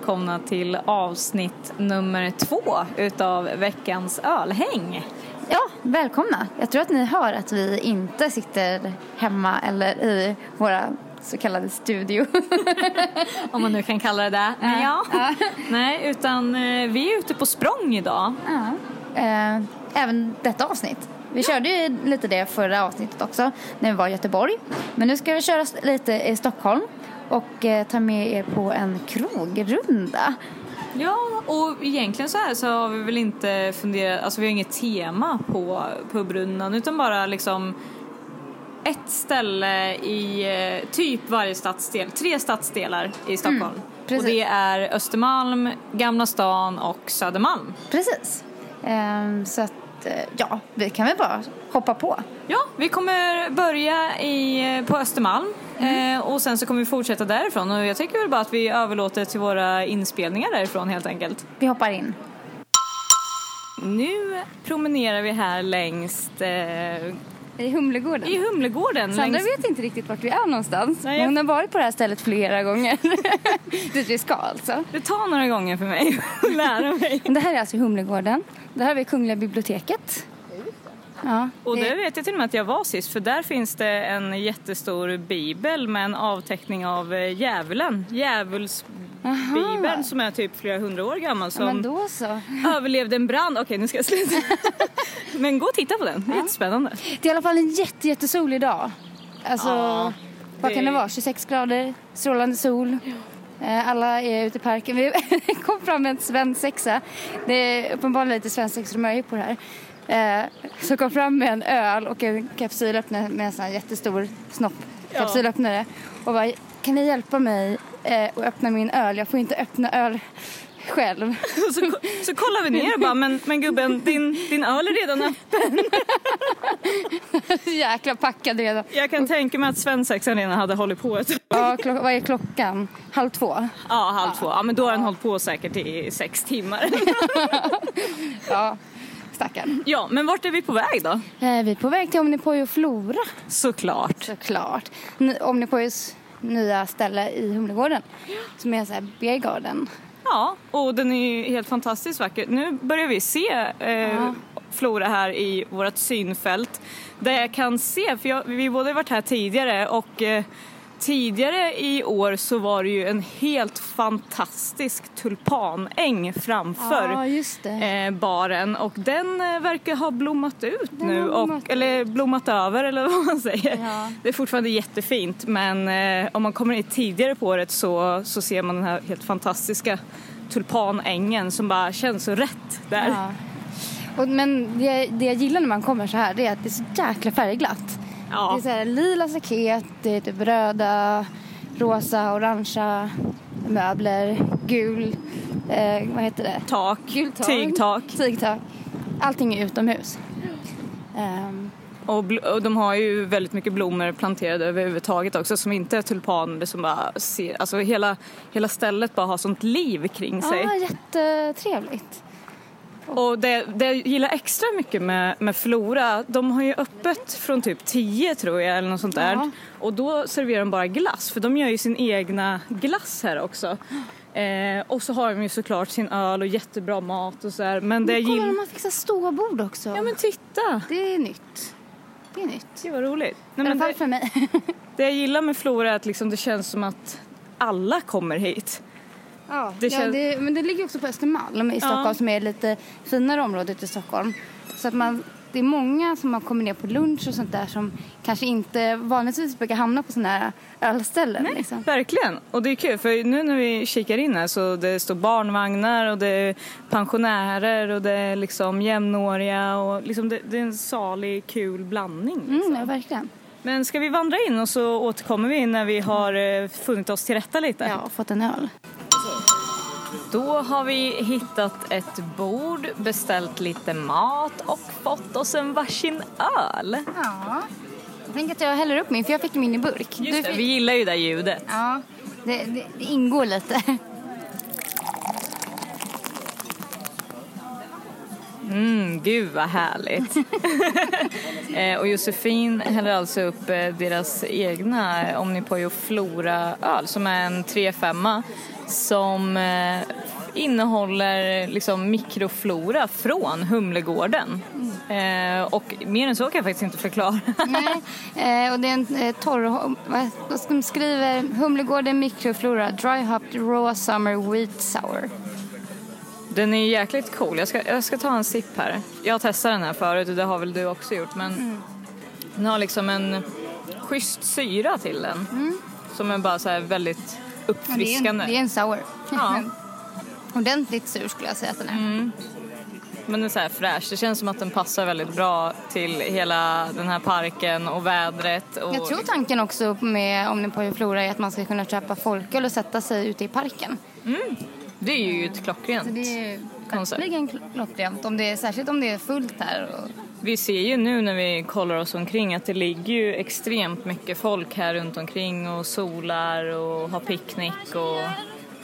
Välkomna till avsnitt nummer två utav veckans ölhäng. Ja, välkomna. Jag tror att ni hör att vi inte sitter hemma eller i våra så kallade studio. Om man nu kan kalla det det. Men ja. Nej, utan eh, vi är ute på språng idag. Ja. Eh, Även detta avsnitt. Vi körde ju lite det förra avsnittet också när vi var i Göteborg. Men nu ska vi köra lite i Stockholm och eh, ta med er på en krogrunda. Ja, och egentligen så här så har vi väl inte funderat, alltså vi har inget tema på pubrundan utan bara liksom ett ställe i eh, typ varje stadsdel, tre stadsdelar i Stockholm. precis. och det är Östermalm, Gamla stan och Södermalm. Precis. Eh, Så att, eh, ja, vi kan väl bara hoppa på. Ja, vi kommer börja i, på Östermalm eh, och sen så kommer vi fortsätta därifrån och jag tycker väl bara att vi överlåter till våra inspelningar därifrån helt enkelt. Vi hoppar in. Nu promenerar vi här längst eh, I Humlegården. i Humlegården. Sandra längs... vet inte riktigt vart vi är någonstans. Nej, men jag- Hon har varit på det här stället flera gånger. Dit vi ska alltså. Det tar några gånger för mig att lära mig. Men Det här är alltså Humlegården. Där har vi Kungliga biblioteket. Ja, Och det- vet jag till och med att jag var sist för där finns det en jättestor bibel med en avteckning av eh, djävulen. Djävulsbibeln Aha. som är typ flera hundra år gammal ja, som så. överlevde en brand. Okej, nu ska jag sluta. Men gå och titta på den, är jättespännande. Det är i alla fall en jätte, jättesolig dag. Alltså, Ja, vad det- kan det vara? 26 grader, strålande sol. Eh, Alla är ute i parken. Vi kom fram med en svensexa. Det är uppenbarligen lite svensexrumöje på det här. Eh, Så kom fram med en öl och en kapsylöppnare med en sån här jättestor snopp. Ja. Kapsylöppnare. Och bara, kan ni hjälpa mig eh, att öppna min öl? Jag får inte öppna öl själv. Och så, så kollar vi ner och bara, men, men gubben, din, din öl är redan öppen. Jäkla packad redan. Jag kan tänka mig att svensexan redan hade hållit på ett Ja, klock, vad är klockan? Halv två? Ja, halv två. Ja, men då har den hållit på säkert i sex timmar. Ja, stackarn. Ja, men vart är vi på väg då? Eh, Vi är på väg till Omnipojo Flora, Såklart. såklart. N- Omnipojos nya ställe i Humlegården. Som är så här beergarden. Ja, och den är ju helt fantastiskt vacker. Nu börjar vi se eh, Flora här i vårt synfält. Där jag kan se, för jag, vi båda har varit här tidigare och eh, tidigare i år så var det ju en helt fantastisk tulpanäng framför eh, baren och den eh, verkar ha blommat ut Den nu har blommat och, eller blommat över eller vad man säger. Ja. Det är fortfarande jättefint men eh, om man kommer hit tidigare på året så, så ser man den här helt fantastiska tulpanängen som bara känns så rätt där. Ja. Och, men det, det jag gillar när man kommer så här det är att det är så jäkla färgglatt. Ja. Det är så här lila staket, det är typ röda, rosa, orangea möbler, gul, eh, vad heter det? Tak, Gult tak. tygtak. Tygtak. Allting är utomhus. Ehm, Och, och de har ju väldigt mycket blommor planterade överhuvudtaget också som inte är tulpaner som bara ser, alltså hela, hela stället bara har sånt liv kring sig. ja, jättetrevligt. Och det, det jag gillar extra mycket med, med Flora, de har ju öppet från typ 10 tror jag eller något sånt där. Ja. Och då serverar de bara glass för de gör ju sin egna glass här också. Eh, och så har de ju såklart sin öl och jättebra mat och så här. Men det jag Kolla, gillar... de har fixat ståbord också. Ja men titta! Det är nytt. Det är nytt. Det var roligt. Nej, men det, för mig. det jag gillar med Flora är att liksom det känns som att alla kommer hit. Ja, Det ja, känns- det, men det ligger också på Östermalm i Stockholm Ja. som är lite finare området i Stockholm. Så att man, det är många som har kommit ner på lunch och sånt där som kanske inte vanligtvis brukar hamna på sådana här ölställen. Liksom. Verkligen. Och det är kul för nu när vi kikar in här så det står barnvagnar och det är pensionärer och det är liksom jämnåriga och liksom det, det är en salig kul blandning. Liksom. Mm, ja, verkligen. Men ska vi vandra in och så återkommer vi när vi har eh, funnit oss till rätta lite? Ja, och fått en öl. Då har vi hittat ett bord, beställt lite mat och fått oss en varsin öl. Ja. Jag tänker att jag häller upp min, för jag fick min i burk. Just det, fick- vi gillar ju det ljudet. Ja, det, det, det ingår lite. Mm, gud vad härligt. eh, och Josefin häller alltså upp eh, deras egna Omnipojo Flora-öl som är en 3-5 som eh, innehåller liksom mikroflora från Humlegården. Eh, och mer än så kan jag faktiskt inte förklara. Nej, eh, och det är en eh, torr... Vad, vad skriva? Humlegården mikroflora, dry hopped raw summer wheat sour. Den är jäkligt cool. Jag ska, jag ska ta en sipp här. Jag har testat den här förut och det har väl du också gjort men Mm. den har liksom en schysst syra till den. Som är bara så här väldigt Ja, det, är uppfriskande. en, det är en sour. Ja. Ordentligt sur skulle jag säga att den är. Men den är så här fräsch. Det känns som att den passar väldigt bra till hela den här parken och vädret. Och... Jag tror tanken också med Omnipojo Flora är att man ska kunna köpa folköl och sätta sig ute i parken. Det är ju ett klockrent. Så det är Koncept. verkligen klockrent, om det är, särskilt om det är fullt här. Och, Vi ser ju nu när vi kollar oss omkring att det ligger ju extremt mycket folk här runt omkring och solar och har picknick och...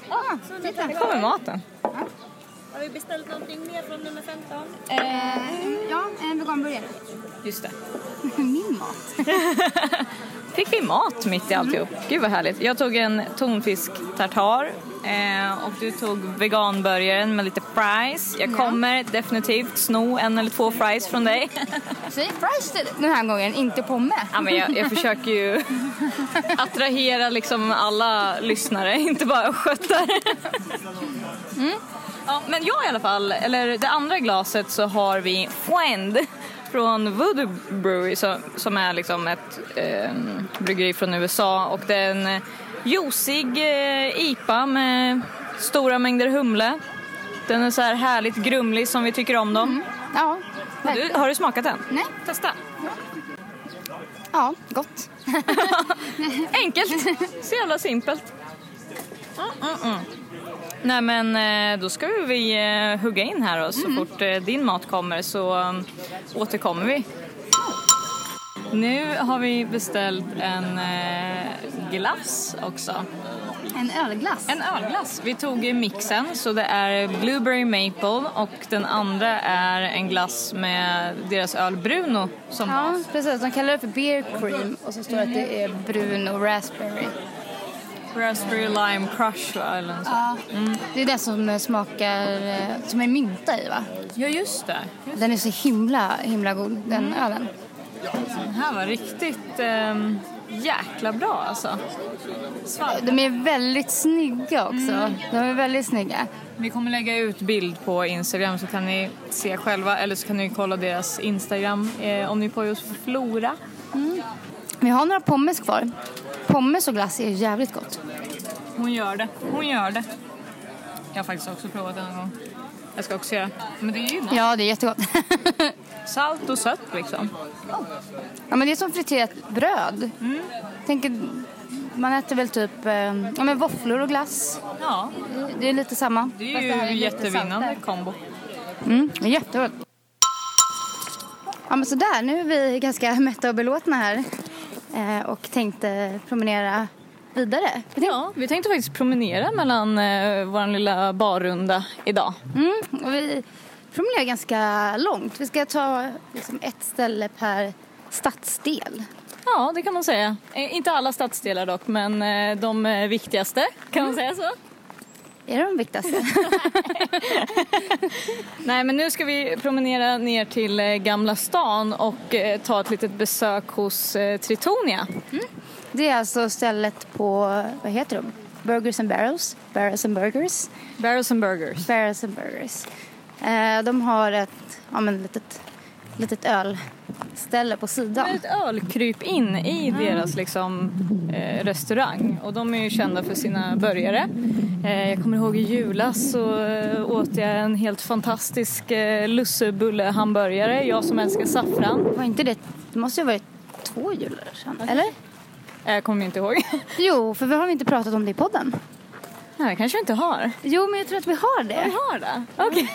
ah, titta! Här kommer maten. Har vi beställt någonting mer från nummer 15? Eh, ja, en veganburgare. Just det. Min mat. Fick vi mat mitt i alltihop. Gud vad härligt. Jag tog en tonfisk tartar eh, och du tog veganburgaren med lite fries. Jag Ja. kommer definitivt sno en eller två fries från dig. Säg fries den här gången, inte pomme. Ja, men jag, jag försöker ju attrahera liksom alla lyssnare, inte bara östgötar. Ja, men jag i alla fall, eller det andra glaset så har vi Friend från Voodoo Brewery som, som är liksom ett eh, bryggeri från USA och det är en eh, juicig eh, IPA med stora mängder humle. Den är så här härligt grumlig som vi tycker om dem. Ja, Har, verkligen. du, har du smakat den? Nej. Testa. Ja, gott. Enkelt. Så jävla simpelt. Mm, mm, mm. Nej men eh, då ska vi eh, hugga in här och så fort eh, din mat kommer så återkommer vi. Nu har vi beställt en eh, glass också. En ölglass. En ölglass. Vi tog mixen så det är Blueberry Maple och den andra är en glass med deras öl Bruno som Ja, bas. precis. De kallar det för beer cream och så står det att det är brun och raspberry. Raspberry Lime Crush va? Eller något sånt. Ja. Det är det som smakar, eh, som är mynta i va? Ja just det. Den är så himla, himla god den ölen. Den här var riktigt ehm, jäkla bra alltså. Svalka. De är väldigt snygga också. De är väldigt snygga. Vi kommer lägga ut bild på Instagram så kan ni se själva eller så kan ni kolla deras Instagram eh, om ni på just Flora. Vi har några pommes kvar. Pommes och glass är jävligt gott. Hon gör det. Hon gör det. Jag har faktiskt också provat den en gång. Jag ska också göra. Men det är ju Ja, det är jättegott. salt och sött liksom. ja, men det är som friterat bröd. Tänker, man äter väl typ eh, ja, men våfflor och glass. Ja, Det är lite samma. det är ju lite jättevinnande saltare. kombo. Mm, det är jättegott. Ja, men sådär, nu är vi ganska mätta och belåtna här eh, och tänkte promenera vidare. Ja, vi tänkte faktiskt promenera mellan eh, vår lilla barrunda idag. Mm, och vi promenerar ganska långt. Vi ska ta liksom, ett ställe per stadsdel. Ja, det kan man säga. Eh, inte alla stadsdelar dock, men eh, de eh, viktigaste. Kan man säga så? Är det de viktigaste? Nej, men nu ska vi promenera ner till eh, Gamla stan och eh, ta ett litet besök hos Tritonia. Det är alltså stället på, vad heter de? Burgers and Barrels? Barrels and Burgers? Barrels and Burgers. Barrels and Burgers. Eh, de har ett, ja men litet, litet ölställe på sidan. Ett ölkryp in i deras liksom, eh, restaurang. Och de är ju kända för sina burgare. Eh, jag kommer ihåg i julas så åt jag en helt fantastisk eh, lussebulle-hamburgare. Jag som älskar saffran. Var inte det, det måste ju ha varit två jular sedan, eller? Eh, Jag kommer inte ihåg. Jo, för vi har inte pratat om det i podden. Nej, det kanske vi inte har. Jo, men jag tror att vi har Vi det. har det? Okej.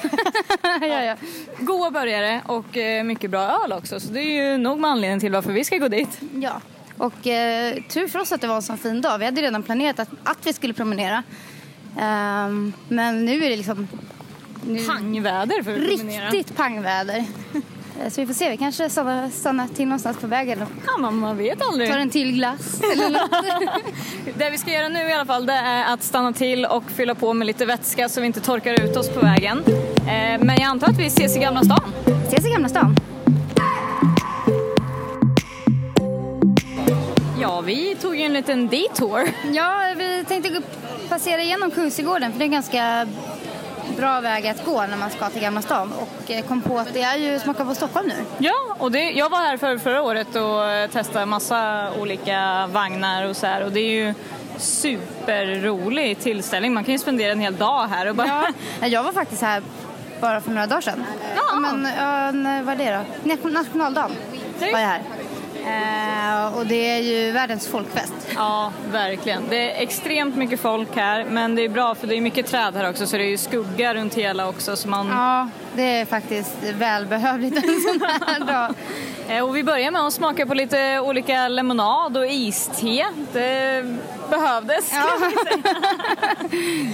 ja, ja. Goda burgare och eh, mycket bra öl också. Så det är ju nog med anledningen till varför vi ska gå dit. ja. Och eh, tur för oss att det var en sån fin dag. Vi hade redan planerat att, att vi skulle promenera. Ehm, men nu är det liksom Nu- pangväder för att kombinera. Riktigt pangväder. Eh, Så vi får se, vi kanske stannar, till någonstans på vägen Ja, man, man vet aldrig. tar en till glass eller något. Det vi ska göra nu i alla fall det är att stanna till och fylla på med lite vätska så vi inte torkar ut oss på vägen. Eh, men jag antar att vi ses i Gamla stan. Ses i Gamla stan. Ja, vi tog ju en liten detour. Ja, vi tänkte passera igenom Kungsträdgården för det är ganska bra väg att gå när man ska till Gamla stan och eh, kom på att det är ju Smaka på Stockholm nu. Ja, och det, jag var här för, förra året och eh, testade massa olika vagnar och så här och det är ju superrolig tillställning. Man kan ju spendera en hel dag här och bara... Ja, jag var faktiskt här bara för några dagar sedan. Ja. Men, när- vad är det då? Nation- Nationaldagen var jag här. Eh, och det är ju världens folkfest. Ja, verkligen. Det är extremt mycket folk här, men det är bra för det är mycket träd här också så det är ju skugga runt hela också. Så man... Ja, det är faktiskt välbehövligt en sån här dag. Eh, Och vi börjar med att smaka på lite olika lemonad och iste. Det behövdes. Ja.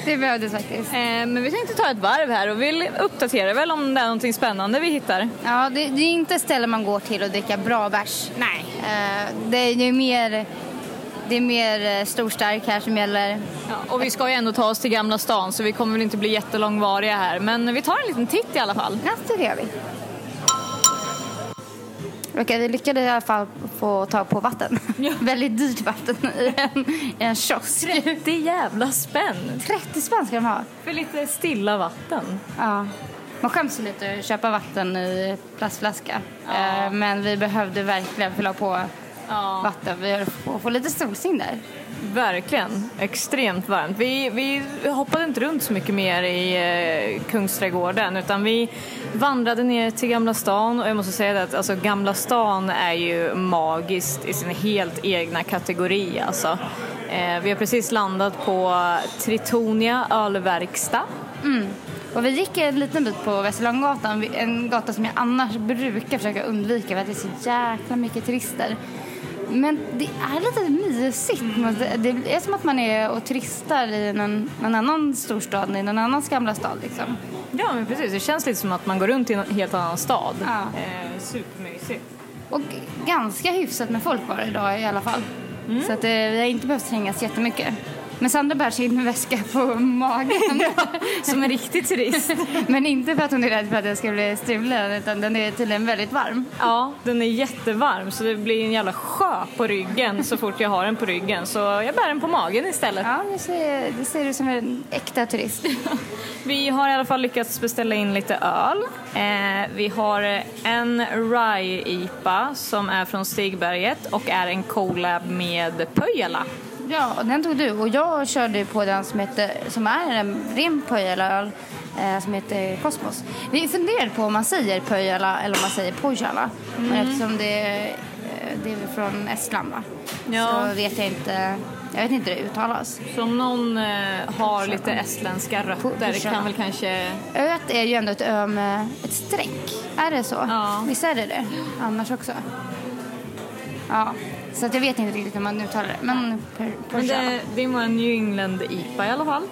det behövdes faktiskt. Eh, Men vi tänkte ta ett varv här och vill uppdatera väl om det är någonting spännande vi hittar. Ja, det, det är inte ett ställe man går till och dricka bra bärs. Nej. Eh, det är ju mer, det är mer eh, storstark här som gäller. Ja, och vi ska ju ändå ta oss till Gamla stan så vi kommer väl inte bli jättelångvariga här. Men vi tar en liten titt i alla fall. Ja, det gör vi. Okej, vi lyckades i alla fall få tag på vatten. Ja. Väldigt dyrt vatten i en, i en kiosk. 30 jävla spänn 30 spänn ska de ha. för lite stilla vatten. Ja. Man skäms lite att köpa vatten i plastflaska. Ja. Eh, Men vi behövde verkligen fylla på Ja. vatten. Vi höll på att få lite solsing där. Verkligen. Extremt varmt. Vi, vi hoppade inte runt så mycket mer i eh, Kungsträdgården utan vi vandrade ner till Gamla stan och jag måste säga att alltså, Gamla stan är ju magiskt i sin helt egna kategori alltså. Eh, vi har precis landat på Tritonia ölverkstad. Mm. Och vi gick en liten bit på Västerlånggatan, en gata som jag annars brukar försöka undvika för att det är så jäkla mycket turister. Men det är lite mysigt. Det är som att man är och turistar i någon, någon annan storstad, i någon annans gamla stad liksom. Ja men precis, det känns lite som att man går runt i en helt annan stad. Ja. Eh, supermysigt. Och ganska hyfsat med folk var det idag i alla fall. Så att eh, vi har inte behövt trängas jättemycket. Men Sandra bär sin väska på magen. Som en riktig turist. Men inte för att hon är rädd för att jag ska bli stulen utan den är tydligen väldigt varm. Ja, den är jättevarm så det blir en jävla sjö på ryggen så fort jag har den på ryggen. Så jag bär den på magen istället. Ja, det ser, det ser ut som en äkta turist. Vi har i alla fall lyckats beställa in lite öl. Eh, vi har en Rye-IPA som är från Stigberget och är en collab med Pöjala. Ja, den tog du. Och jag körde på den som, heter, som är en ren Pöjala-öl eh, som heter Kosmos. Vi funderade på om man säger Pöjala eller om man säger Pojala. Men eftersom det, eh, det är från Estland va? Ja. Så vet jag inte, jag vet inte hur det uttalas. Så om någon eh, har lite estländska rötter Pojala. kan väl kanske... Öet är ju ändå ett ö med ett streck. Är det så? Ja. Visst är det det? Annars också? Ja, så att jag vet inte riktigt hur man uttalar det. Men, per, Men Pojala. det, det var en New England-IPA i alla fall.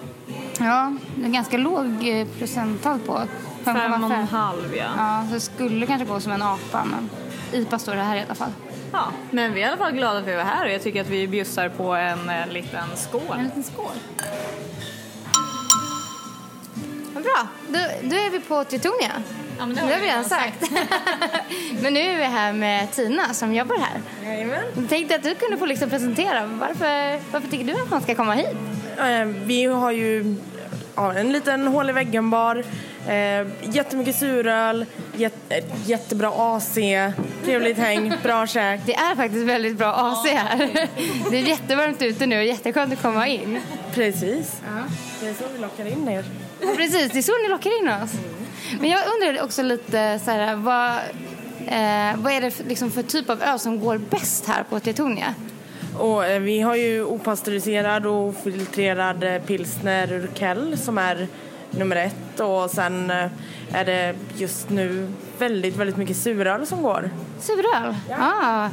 Ja, det är ganska låg eh, procenttal på. Fem och en 5,5. halv, ja. Ja, så det skulle kanske gå som en apa, men IPA står det här i alla fall. ja. Men vi är i alla fall glada för att vi var här och jag tycker att vi bjussar på en eh, liten skål. En liten skål. Bra, då, då är vi på Teutonia. Ja, men Det har vi redan sagt. men nu är vi här med Tina som jobbar här. Jajamän. Jag tänkte att du kunde få liksom presentera. Varför, varför tycker du att man ska komma hit? Vi har ju ja, en liten hål i väggen-bar, eh, jättemycket suröl, jät, eh, jättebra AC, trevligt häng, bra käk. Det är faktiskt väldigt bra AC här. Det är jättevarmt ute nu och jätteskönt att komma in. Precis. Det är så vi lockar in er. Ja, precis, det är så ni lockar in oss. Men jag undrar också lite så här, vad, eh, vad är det för, liksom för typ av öl som går bäst här på Teutonia? Och eh, vi har ju opastöriserad och filtrerad eh, pilsner Urkel som är nummer ett och sen eh, är det just nu väldigt, väldigt mycket suröl som går. Suröl? Ah.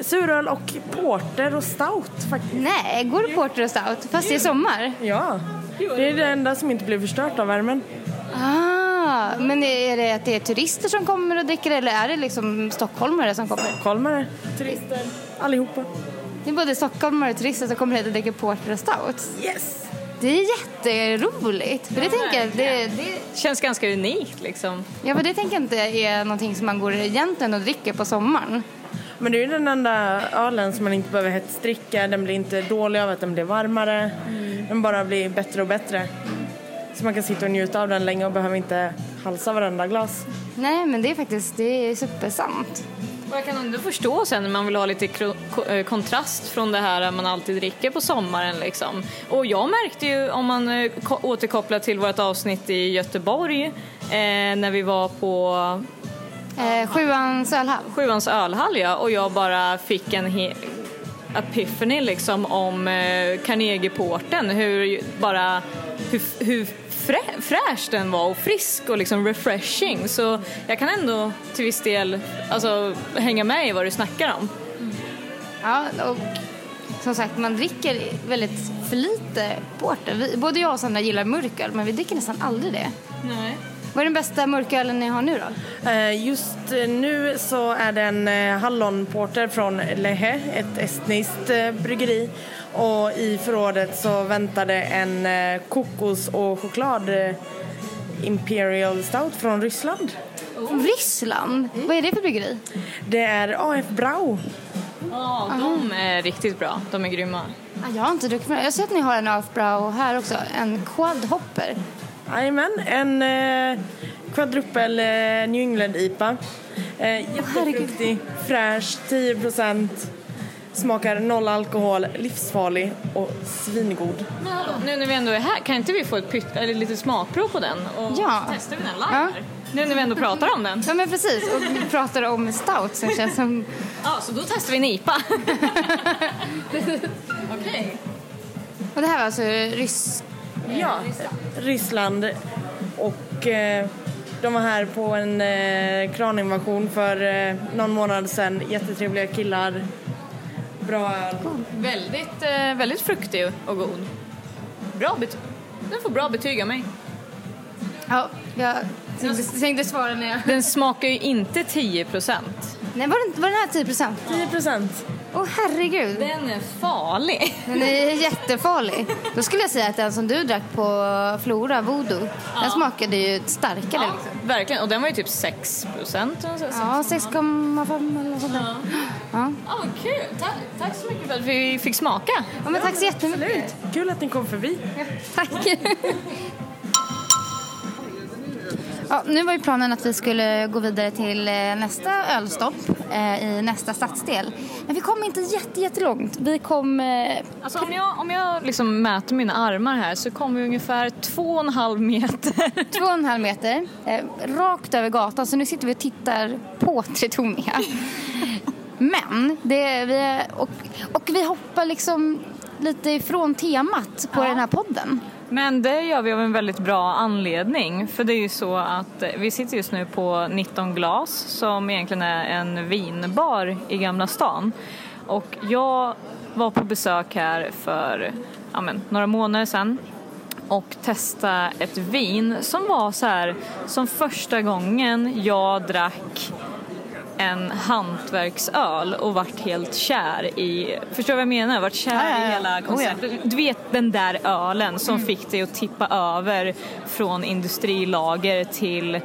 Suröl och porter och stout faktiskt. Nej, går det porter och stout fast det är sommar? Ja, det är det enda som inte blir förstört av värmen. Ah, men är det att det är turister som kommer och dricker eller är det liksom stockholmare som kommer? Stockholmare, turister, allihopa. Det är både stockholmare och turister som kommer hit och dricker porter och stouts. Yes! Det är jätteroligt. För det tänker jag, det, det, Känns ganska unikt liksom. ja, för det tänker jag inte är någonting som man går egentligen och dricker på sommaren. Men det är ju den enda ölen som man inte behöver hetsdricka. Den blir inte dålig av att den blir varmare. Den bara blir bättre och bättre. Så man kan sitta och njuta av den länge och behöver inte halsa varenda glas. Nej, men det är faktiskt det är supersant. Och jag kan ändå förstå sen när man vill ha lite eh, kontrast från det här man alltid dricker på sommaren liksom. Och jag märkte ju om man eh, ko- återkopplar till vårt avsnitt i Göteborg eh, när vi var på Eh, sjuans ölhall. Sjuans ölhall ja, och jag bara fick en he- epiphany liksom om eh, Carnegieporten, hur bara hur, hur frä- fräsch den var och frisk och liksom refreshing. Så jag kan ändå till viss del alltså, hänga med i vad du snackar om. Ja, och som sagt, man dricker väldigt för lite porter. Vi, både jag och Sandra gillar mörköl, men vi dricker nästan aldrig det. Nej. Vad är den bästa mörkölen ni har nu då? Eh, Just eh, nu så är det en eh, hallonporter från Lehe, ett estniskt bryggeri. Och i förrådet så väntade en eh, kokos och choklad eh, Imperial Stout från Ryssland. Från Ryssland? Vad är det för bryggeri? Det är AF Brau. Ja, de är riktigt bra. De är grymma. Ah, jag har inte druckit med det. Jag ser att ni har en Afbrau här också. En quadhopper. Jajamän, en eh, quadrupel eh, New England IPA. Eh, jättefruktig, fräsch, 10 Smakar noll alkohol, livsfarlig och svingod. Men hallå, nu när vi ändå är här, kan inte vi få ett pytt, eller lite smakprov på den? Och Ja. testar vi den live Ja. här? Nu när vi ändå pratar om den. Ja men precis. Och vi pratar om stout som känns som... Ja, så då testar vi en IPA. Okej. Och det här var alltså rysk... Ja, Ryssland. Och eh, de var här på en eh, kraninvasion för eh, någon månad sedan. Jättetrevliga killar. Bra öl. Väldigt, eh, väldigt fruktig och god. Bra betyg. Den får bra betyg av mig. Ja, jag tänkte, tänkte svara när jag... Den smakar ju inte 10 Nej, var den, var den här 10 procent? 10 procent. Åh herregud. Den är farlig. Den är jättefarlig. Då skulle jag säga att den som du drack på Flora, Voodoo, den smakade ju starkare. Ja, liksom. verkligen. Och den var ju typ 6 procent. Ja, 6,5 eller något sånt där. Ja. Ja, vad kul. Tack, tack så mycket för att vi fick smaka. ja, men tack så jättemycket. Kul att ni kom förbi. Tack. Ja, nu var ju planen att vi skulle gå vidare till eh, nästa ölstopp eh, i nästa stadsdel. Men vi kom inte jätte, jättelångt. Vi kom... Eh, Alltså om jag, om jag liksom mäter mina armar här så kommer vi ungefär två och en halv meter. två och en halv meter eh, rakt över gatan. Så nu sitter vi och tittar på Tretonia. Men det, vi, och, och vi hoppar liksom lite ifrån temat på den här podden. Men det gör vi av en väldigt bra anledning. För det är ju så att eh, vi sitter just nu på 19 glas som egentligen är en vinbar i Gamla stan. Och jag var på besök här för ja, men, några månader sedan och testa ett vin som var så här som första gången jag drack en hantverksöl och vart helt kär i, förstår du vad jag menar? Vart kär Ja, ja, i hela Oh, konceptet. Du vet den där ölen som Mm. fick dig att tippa över från industrilager till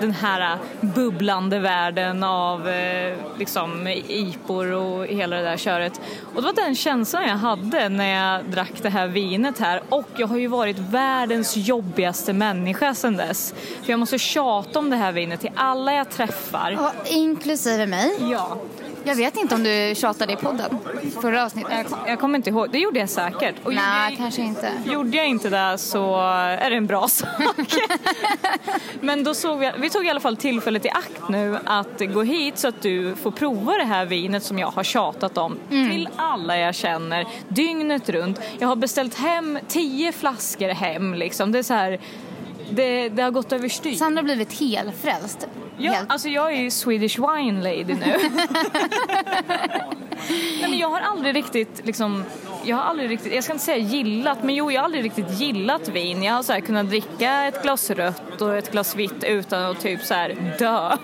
den här bubblande världen av eh, liksom ipor och hela det där köret. Och det var den känslan jag hade när jag drack det här vinet här och jag har ju varit världens jobbigaste människa sedan dess. För jag måste tjata om det här vinet till alla jag träffar. Ja, inklusive mig. Ja, Jag vet inte om du tjatade i podden förra avsnittet. jag, jag kommer inte ihåg. Det gjorde jag säkert. Och Nej, jag- kanske inte. Gjorde jag inte det så är det en bra sak. Men då såg vi, vi tog i alla fall tillfället i akt nu att gå hit så att du får prova det här vinet som jag har tjatat om till alla jag känner dygnet runt. Jag har beställt hem tio flaskor hem liksom. Det är så här, det, det har gått överstyr. Sandra har blivit helfrälst. Ja, Helt. alltså jag är ju Swedish wine lady nu. Nej, men jag har aldrig riktigt liksom, jag har aldrig riktigt, jag ska inte säga gillat, men jo jag har aldrig riktigt gillat vin. Jag har så kunnat dricka ett glas rött och ett glas vitt utan att typ så här dö.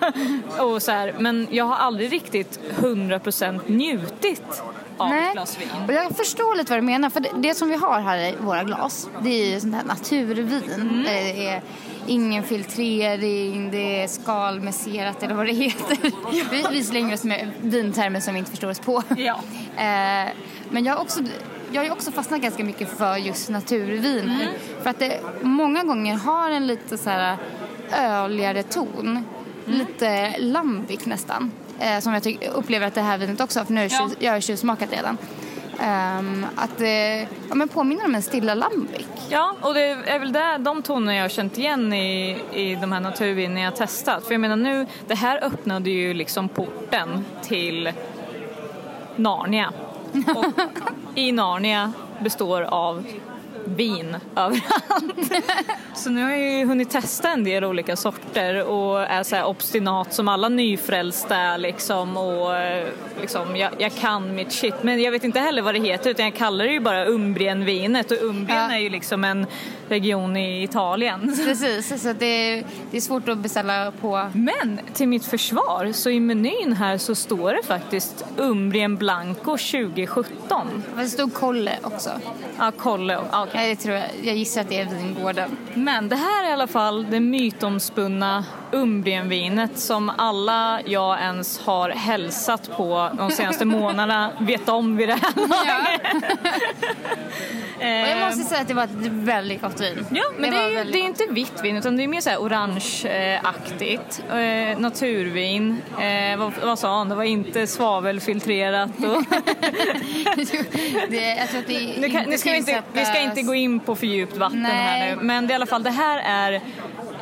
och så här, men jag har aldrig riktigt 100% njutit av Nej. ett glas vin. Och jag förstår lite vad du menar. För det, det som vi har här i våra glas, det är ju sånt här naturvin. Mm. Där Det är ingen filtrering, det är skalmeserat eller vad det heter. Vi, vi slänger oss med vintermer som vi inte förstår oss på. Ja. Eh, men jag har också jag har ju också fastnat ganska mycket för just naturvin. Mm. För att det många gånger har en lite så här öligare ton. Mm. Lite lambic nästan. Eh, som jag tyck, upplever att det här vinet också för nu Ja. jag har tjuvsmakat redan. Ehm, att det ja, men påminner om en stilla lambic. Ja, och det är väl där, de tonerna jag har känt igen i, i de här naturvinen jag har testat. För jag menar nu, det här öppnade ju liksom porten till Narnia. Och i Narnia består av vin överallt. Så nu har jag ju hunnit testa en del olika sorter och är så här obstinat som alla nyfrälsta är liksom och eh, liksom, jag, jag kan mitt shit. Men jag vet inte heller vad det heter utan jag kallar det ju bara Umbrienvinet och Umbrien Ja. är ju liksom en region i Italien. Precis, så det, det är svårt att beställa på. Men till mitt försvar så i menyn här så står det faktiskt Umbrien Blanco 2017. Det stod Kolle också. Ja, kolla. Ja, det tror jag, jag gissar att det är vingården. Men det här är i alla fall det mytomspunna Umbrienvinet som alla jag ens har hälsat på de senaste månaderna vet om vid det här laget. Och jag måste säga att det var ett väldigt gott vin. Ja, men det, var är ju det är inte vitt vin utan det är mer så här orangeaktigt. Eh, naturvin. Eh, vad, vad sa han? Det var inte svavelfiltrerat. Och det, jag tror att det nu, kan, nu ska vi, inte, vi ska inte gå in på för djupt vatten här Nej. nu. Men det, i alla fall, det här är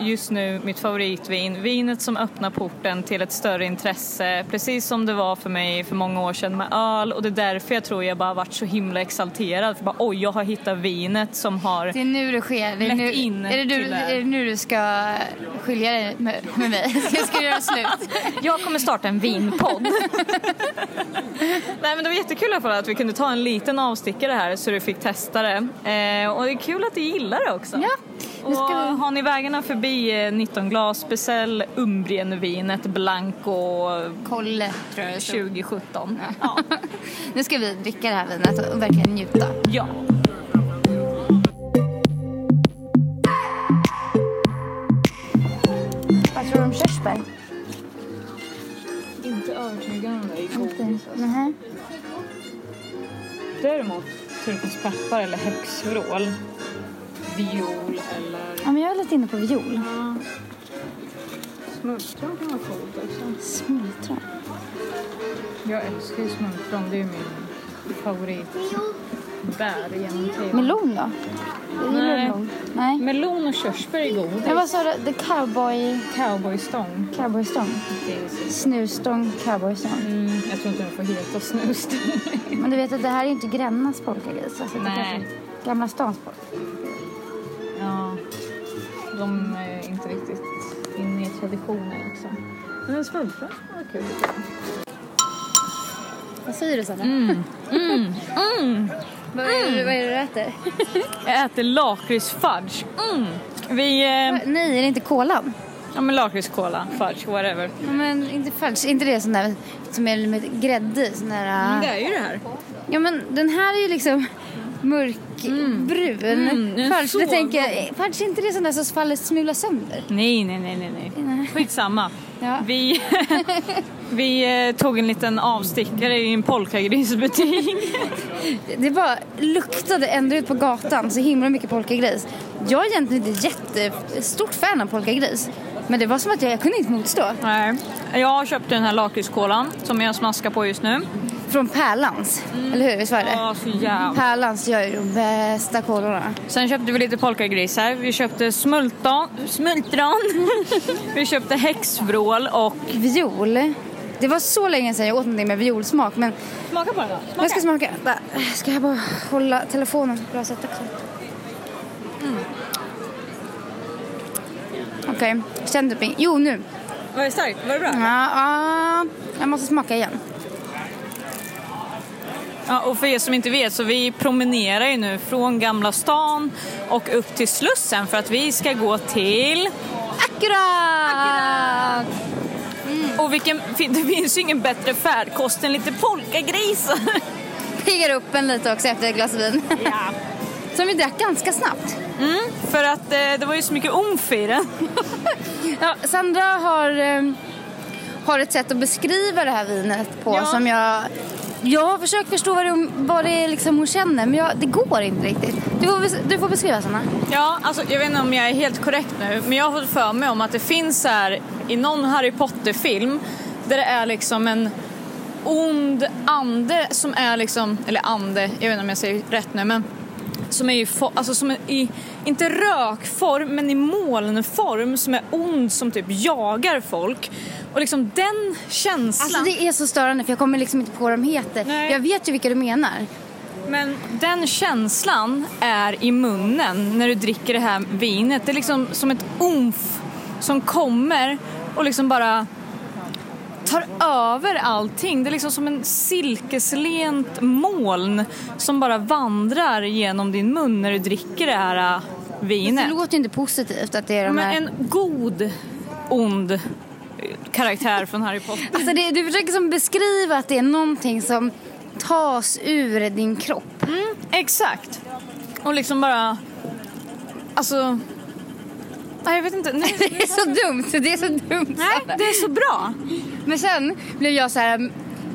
just nu mitt favoritvin. Vinet som öppnar porten till ett större intresse. Precis som det var för mig för många år sedan med öl. Och det är därför jag tror jag bara varit så himla exalterad. För bara, oj, jag har hittat vinet som har... Det är nu det sker. Det är, nu, in är, det du, det här. är det nu du ska skilja dig med, med mig? Ska, ska göra slut? Jag kommer starta en vinpodd. Nej men det var jättekul i alla fall att vi kunde ta en liten avstickare här så du fick testa det. Eh, och det är kul att du gillar det också. Ja, nu Och ska vi... har ni vägarna förbi eh, 19 glas beställ Umbrienvinet Blanco Kolle, tror jag det stod. 2017. Ja. Nu ska vi dricka det här vinet och verkligen njuta. ja. Vad tror du om körsbär? Inte övertygande i godis. Nej. Däremot turkospeppar eller häxvrål, viol eller Ja, men jag är lite inne på viol. smultron kan vara coolt också. Smultron. Jag älskar ju smultron, det är ju min favoritbär genom tiden. Melon då? Nej. melon. Nej. Melon och körsbär är godis. Men vad sa du? The cowboy... Cowboystång. Cowboystång? Snusstång, cowboystång. Mm, jag tror inte den får heta snustång. Men du vet att det här är inte Grännas polkagris. Alltså, Nej. Gamla stans polka. ja, de är inte riktigt inne i traditionen liksom. Men en smultron var kul. Vad säger du Sanna? Mm. Mm. Vad, är det, vad är det du äter? Jag äter lakritsfudge. Mm. Vi... Eh, Nej, är det inte kolan? ja men lakritskola, fudge, whatever. Ja, Men inte fudge, inte det sån där som är med grädde i? Sån där, Det är ju det här. Ja men den här är ju liksom mörkbrun. Mm, det tänker jag, fudge är inte det sån där som faller smular sönder? Nej, nej, nej, nej, nej. Skitsamma. Ja. Vi, vi eh, tog en liten avstickare i en polkagrisbutik. Det bara luktade ända ut på gatan så himla mycket polkagris. Jag är egentligen inte jättestort fan av polkagris. Men det var som att jag, jag kunde inte motstå. Nej. Jag köpte den här lakritskolan som jag smaskar på just nu. Från Pärlans, eller hur? Visst var det? Ja, så jävla. Pärlans gör ju de bästa kolorna. Sen köpte vi lite polkagrisar. Vi köpte smultron. vi köpte häxvrål och... Viol. Det var så länge sedan jag åt någonting med violsmak men Smaka på den då. jag ska smaka. Där. Ska jag bara hålla telefonen på ett bra sätt också? Okej, kände du Jo, nu. Var det starkt? Var det bra? Ja, ja, jag måste smaka igen. Ja, och för er som inte vet så vi promenerar ju nu från Gamla stan och upp till Slussen för att vi ska gå till... Akkurat! Och vilken, det finns ju ingen bättre färdkost än lite polkagrisar. Piggar upp en lite också efter ett glas vin. Ja. Som vi drack ganska snabbt. Mm, för att eh, det var ju så mycket omf i den. Ja, Sandra har, eh, har ett sätt att beskriva det här vinet på Ja. som jag... Jag har försökt förstå vad det, vad det är liksom hon känner men jag, det går inte riktigt. Du får, du får beskriva Sanna. Ja, alltså jag vet inte om jag är helt korrekt nu, men jag har fått för mig om att det finns så här i någon Harry Potter-film där det är liksom en ond ande som är liksom, eller ande, jag vet inte om jag säger rätt nu, men som är ju, alltså som är i, inte rökform, men i molnform som är ond som typ jagar folk. Och liksom den känslan. Alltså det är så störande för jag kommer liksom inte på vad de heter. Nej. Jag vet ju vilka du menar. Men den känslan är i munnen när du dricker det här vinet. Det är liksom som ett umf som kommer och liksom bara tar över allting. Det är liksom som en silkeslent moln som bara vandrar genom din mun när du dricker det här äh, Det vinet. låter ju inte positivt att det är de Men här... en god, ond karaktär från Harry Potter. Alltså det, du försöker som beskriva att det är någonting som tas ur din kropp. Exakt. Och liksom bara... Alltså... Nej, jag vet inte. Nej, Det är så dumt, det är så dumt. nej det är så bra. Men sen blev jag så här,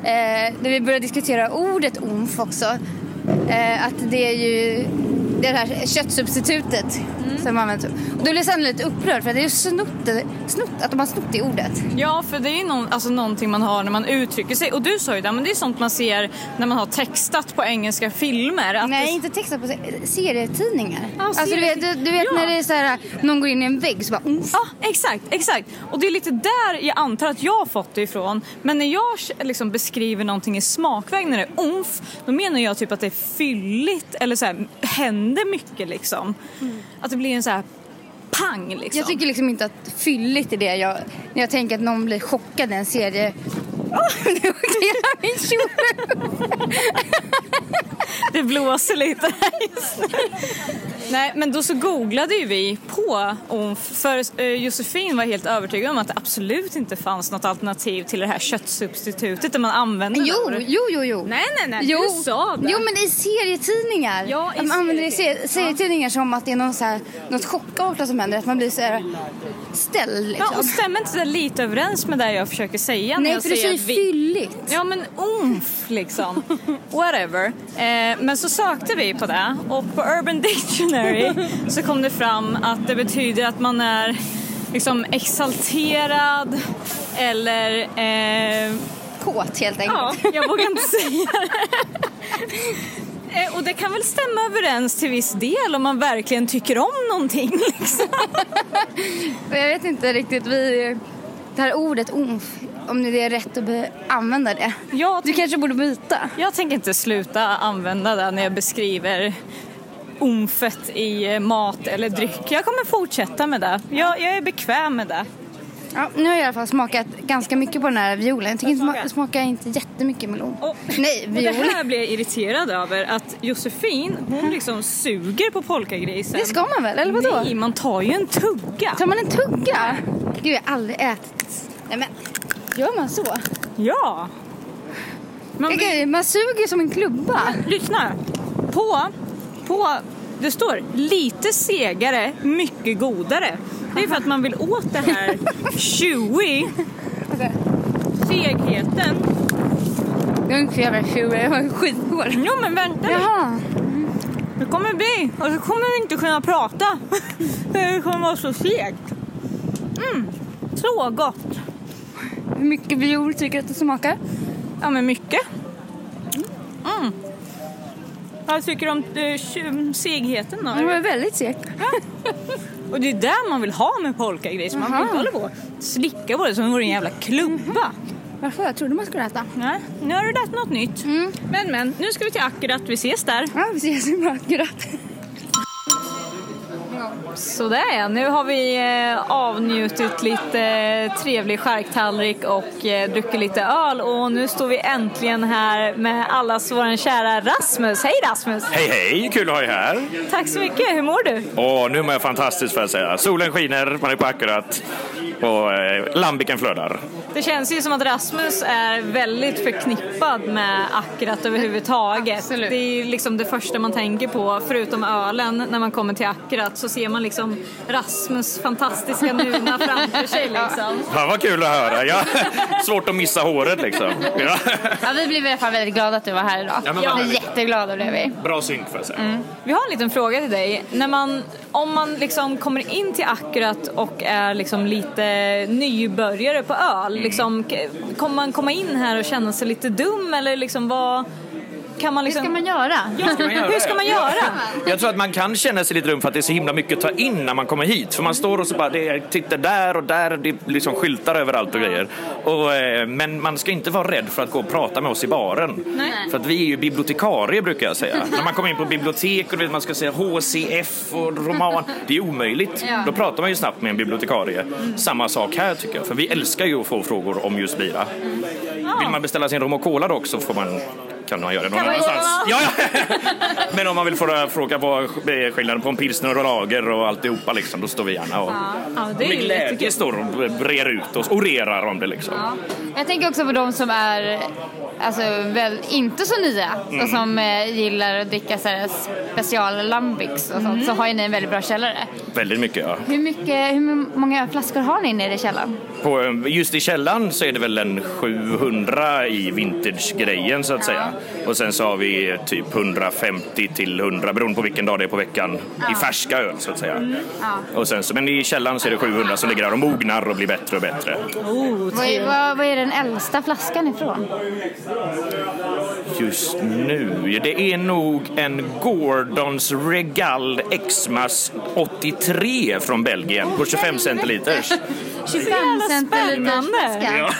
eh, när vi började diskutera ordet omf också, eh, att det är ju det här köttsubstitutet som används. Och då blev jag lite upprörd för att det är snott, snott, att de har snott det ordet. Ja, för det är någon, alltså någonting man har när man uttrycker sig. Och du sa ju det, men det är sånt man ser när man har textat på engelska filmer. Nej, det, inte textat på se- serietidningar. Ja, alltså du serie- vet, du, du vet Ja. när det är så här, någon går in i en vägg så bara omf. Ja, exakt, exakt. Och det är lite där jag antar att jag har fått det ifrån. Men när jag liksom beskriver någonting i smakväg när det är umf, då menar jag typ att det är fylligt eller så här, händer mycket liksom. Att det blir en så här pang liksom. Jag tycker liksom inte att fylligt är det jag... När jag tänker att någon blir chockad i en serie... Åh, nu åkte hela min kjol Det blåser lite här just nu. Nej, men då så googlade ju vi på OMF för eh, Josefin var helt övertygad om att det absolut inte fanns något alternativ till det här köttsubstitutet där man använder Jo, det. jo, jo, jo. Nej, nej, nej, Jo, du sa det. jo, men i serietidningar. Ja, i de använder det i serietidningar. ser- serietidningar som att det är någon så här, något chockartat som händer. Att man blir så här ställd liksom. Ja, och stämmer inte det lite överens med det jag försöker säga? Nej, för du säger vi... fylligt. Ja men umf liksom. Whatever. Eh, men så sökte vi på det och på Urban Dictionary så kom det fram att det betyder att man är liksom exalterad eller eh, Kåt helt enkelt. ja, jag vågar inte säga det. Eh, Och det kan väl stämma överens till viss del om man verkligen tycker om någonting. Liksom. Jag vet inte riktigt, vi, det här ordet omf, om det är rätt att använda det. Du kanske borde byta. jag tänker inte sluta använda det när jag beskriver omfet i eh, mat eller dryck. Jag kommer fortsätta med det. Jag, jag är bekväm med det. Ja, nu har jag i alla fall smakat ganska mycket på den här violen. Jag tycker inte Smakar? sma- smakar inte jättemycket melon. Och- Nej, Och det viol. här blir jag irriterad över att Josefin, hon liksom suger på polkagrisen. Det ska man väl, eller vadå? Nej, man tar ju en tugga. Tar man en tugga? Gud, jag har aldrig ätit. Nej men, gör man så? Ja. Man. Gud, man suger som en klubba. Lyssna. På, på, det står lite segare, mycket godare. Det är för att man vill åt det här chewy, segheten. Jag är inte så jävla tjurig, jag var skithård. Jo men vänta. Jaha. Det kommer bli, och så kommer vi inte kunna prata. Det kommer vara så segt. Mm, så gott. Hur mycket viol tycker du att det smakar? Ja men mycket. Mm. Vad tycker du om eh, segheten då? Det var väldigt segt. Och det är där man vill ha med polkagris. Man vill inte hålla på slicka på det som vore en jävla klubba. Varför? Jag trodde man skulle äta. Nej, nu har du lärt något nytt. Mm. Men men, nu ska vi till Akkurat. Vi ses där. Ja, vi ses imorgon. Akkurat. Sådär ja, nu har vi eh, avnjutit lite eh, trevlig charktallrik och eh, druckit lite öl och nu står vi äntligen här med allas våran kära Rasmus. Hej Rasmus! Hej hej, kul att ha er här. Tack så mycket, hur mår du? Och nu mår jag fantastiskt får jag säga. Solen skiner, man är på akkurat och eh, lambiken flödar. Det känns ju som att Rasmus är väldigt förknippad med Akkurat överhuvudtaget. Absolut. Det är ju liksom det första man tänker på, förutom ölen, när man kommer till Akkurat så ser man liksom Rasmus fantastiska nuna framför sig liksom. Ja, vad kul att höra. Ja, svårt att missa håret liksom. Ja. Ja, vi blev i alla fall väldigt glada att du var här idag. Ja, men Ja, jätteglada blev vi. Bra synk får jag säga. Vi har en liten fråga till dig. När man, om man liksom kommer in till Akkurat och är liksom lite nybörjare på öl, liksom, k- kommer man komma in här och känna sig lite dum eller liksom vad kan man Hur liksom... ska man göra? Hur ska man göra? Jag tror att man kan känna sig lite dum för att det är så himla mycket att ta in när man kommer hit. För man står och så bara, det är, tittar där och där, det är liksom skyltar överallt och grejer. Och, eh, men man ska inte vara rädd för att gå och prata med oss i baren. Nej. För att vi är ju bibliotekarier brukar jag säga. när man kommer in på bibliotek och vet, man ska säga HCF och roman. Det är omöjligt. Ja. Då pratar man ju snabbt med en bibliotekarie. Samma sak här tycker jag. För vi älskar ju att få frågor om just bira. Vill man beställa sin rom och cola dock så får man kan man göra någon Kan annanstans. Ja, ja. Men om man vill få fråga vad är skillnaden på en pilsner och lager och alltihopa liksom, då står vi gärna och Ja, det är med glädje står och brer ut oss, orerar om det liksom. Jag tänker också på de som är alltså, väl inte så nya Mm. och som eh, gillar att dricka så här, special lambics och sånt. Så har ju ni en väldigt bra källare. Väldigt mycket ja. Hur, mycket, hur många flaskor har ni nere i källaren? På, eh, just i källan så är det väl en 700 i vintage-grejen så att säga. Och sen så har vi eh, typ 150 till 100 beroende på vilken dag det är på veckan i färska öl så att säga. Mm. Och sen så, men i källan så är det 700 som ligger där och mognar och blir bättre och bättre. Vad är, vad, vad är den äldsta flaskan ifrån? Just nu, det är nog en Gordons Regal Xmas 83 från Belgien på 25 centiliters. 25 flaska. Ja.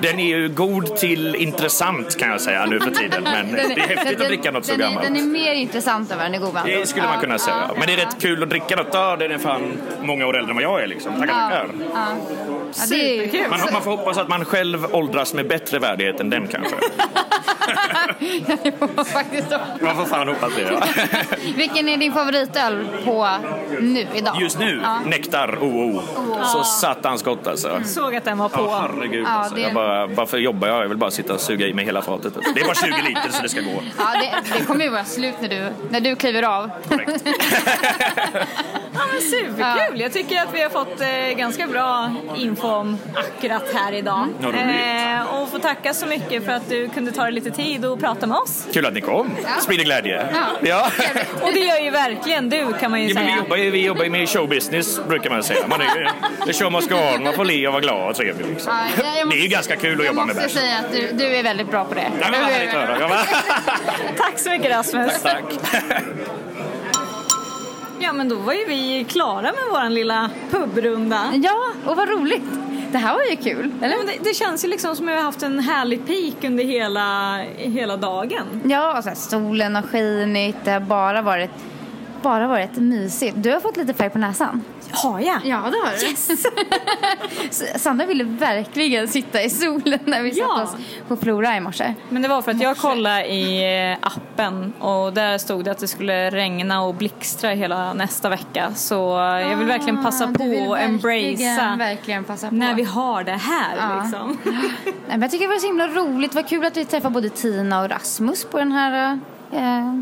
Den är ju god till intressant kan jag säga nu för tiden. Men det är häftigt att dricka något så den, är- gammalt. Den är mer intressant än vad den är god? Det skulle man kunna säga. Men det är rätt kul att dricka något. Ja, den är fan många år äldre än vad jag är liksom. Tackar, Ja, tackar. ja. Man får hoppas att man själv åldras med bättre värdighet än den kanske. det får faktiskt. Man får fan hoppas det. Ja. Vilken är din favoritöl på nu idag? Just nu, Ja. Nektar OO. Så satans gott alltså. Såg att den var på. Ja, herregud. Ja, alltså. det- jag bara, varför jobbar jag? Jag vill bara sitta och suga i mig hela fatet. Det är bara 20 liter så det ska gå. Ja, det, det kommer ju vara slut när du, när du kliver av. Korrekt. Ja, men superkul! Jag tycker att vi har fått eh, ganska bra info om Akkurat här idag. Ja, roligt. och får tacka så mycket för att du kunde ta dig lite tid och prata med oss. Kul att ni kom. Sprider glädje. Ja. Ja. Och det gör ju verkligen du kan man ju Ja, men vi, säga. jobbar ju, vi jobbar ju med showbusiness brukar man säga. Man är det är show man ska ha, man får le och vara glad och trevlig. Liksom. Ja, jag- jag Det är ju måste- ganska kul att jobba med Jag bärs. måste säga att du, du är väldigt bra på det. Ja, men vad härligt att höra. Tack så mycket Rasmus. Tack. Ja men då var ju vi klara med vår lilla pubrunda. Ja, och vad roligt. Det här var ju kul, Ja, eller? men det, det känns ju liksom som att vi har haft en härlig peak under hela, hela dagen. Ja, och så här, solen har skinit, det har bara varit, bara varit mysigt. Du har fått lite färg på näsan. Har jag? Ja, det har du. Yes. Sandra ville verkligen sitta i solen när vi Ja. satte oss på Flora i morse. Men det var för att jag kollade i eh, appen och där stod det att det skulle regna och blixtra hela nästa vecka. Så jag vill verkligen passa Ah, vill på verkligen, embracea verkligen passa på. när vi har det här Ja. liksom. Nej, men jag tycker det var så himla roligt. Vad kul att vi träffade både Tina och Rasmus på den här eh,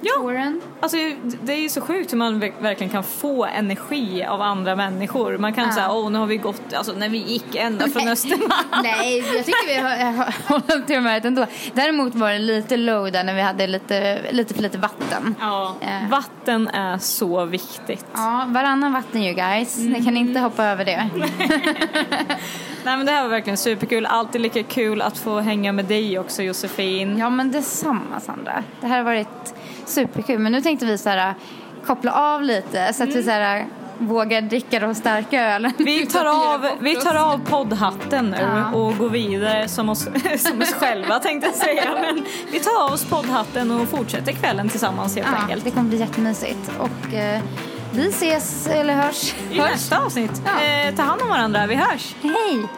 Ja. Alltså, det är ju så sjukt hur man ver- verkligen kan få energi av andra människor. Man kan Ja. säga, åh nu har vi gått, alltså när vi gick ända från Östermalm. Nej, jag tycker vi hållit till det ändå. Däremot var det lite low där när vi hade lite, lite för lite vatten. Ja, Eh. vatten är så viktigt. Ja, varannan vatten ju guys. Ni kan inte hoppa över det. Nej men det här var verkligen superkul. Alltid lika kul att få hänga med dig också Josefin. Ja, men detsamma Sandra. Det här har varit superkul. Men nu tänkte vi så här koppla av lite så att vi så här vågar dricka de starka ölen. Vi tar, av, vi tar av poddhatten nu Ja. och går vidare som oss, som oss själva tänkte jag säga. Men vi tar av oss poddhatten och fortsätter kvällen tillsammans helt Ja, enkelt. det kommer bli jättemysigt. Och eh, Vi ses eller hörs. I hörs. nästa avsnitt. Ja. Eh, ta hand om varandra, vi hörs. Hej!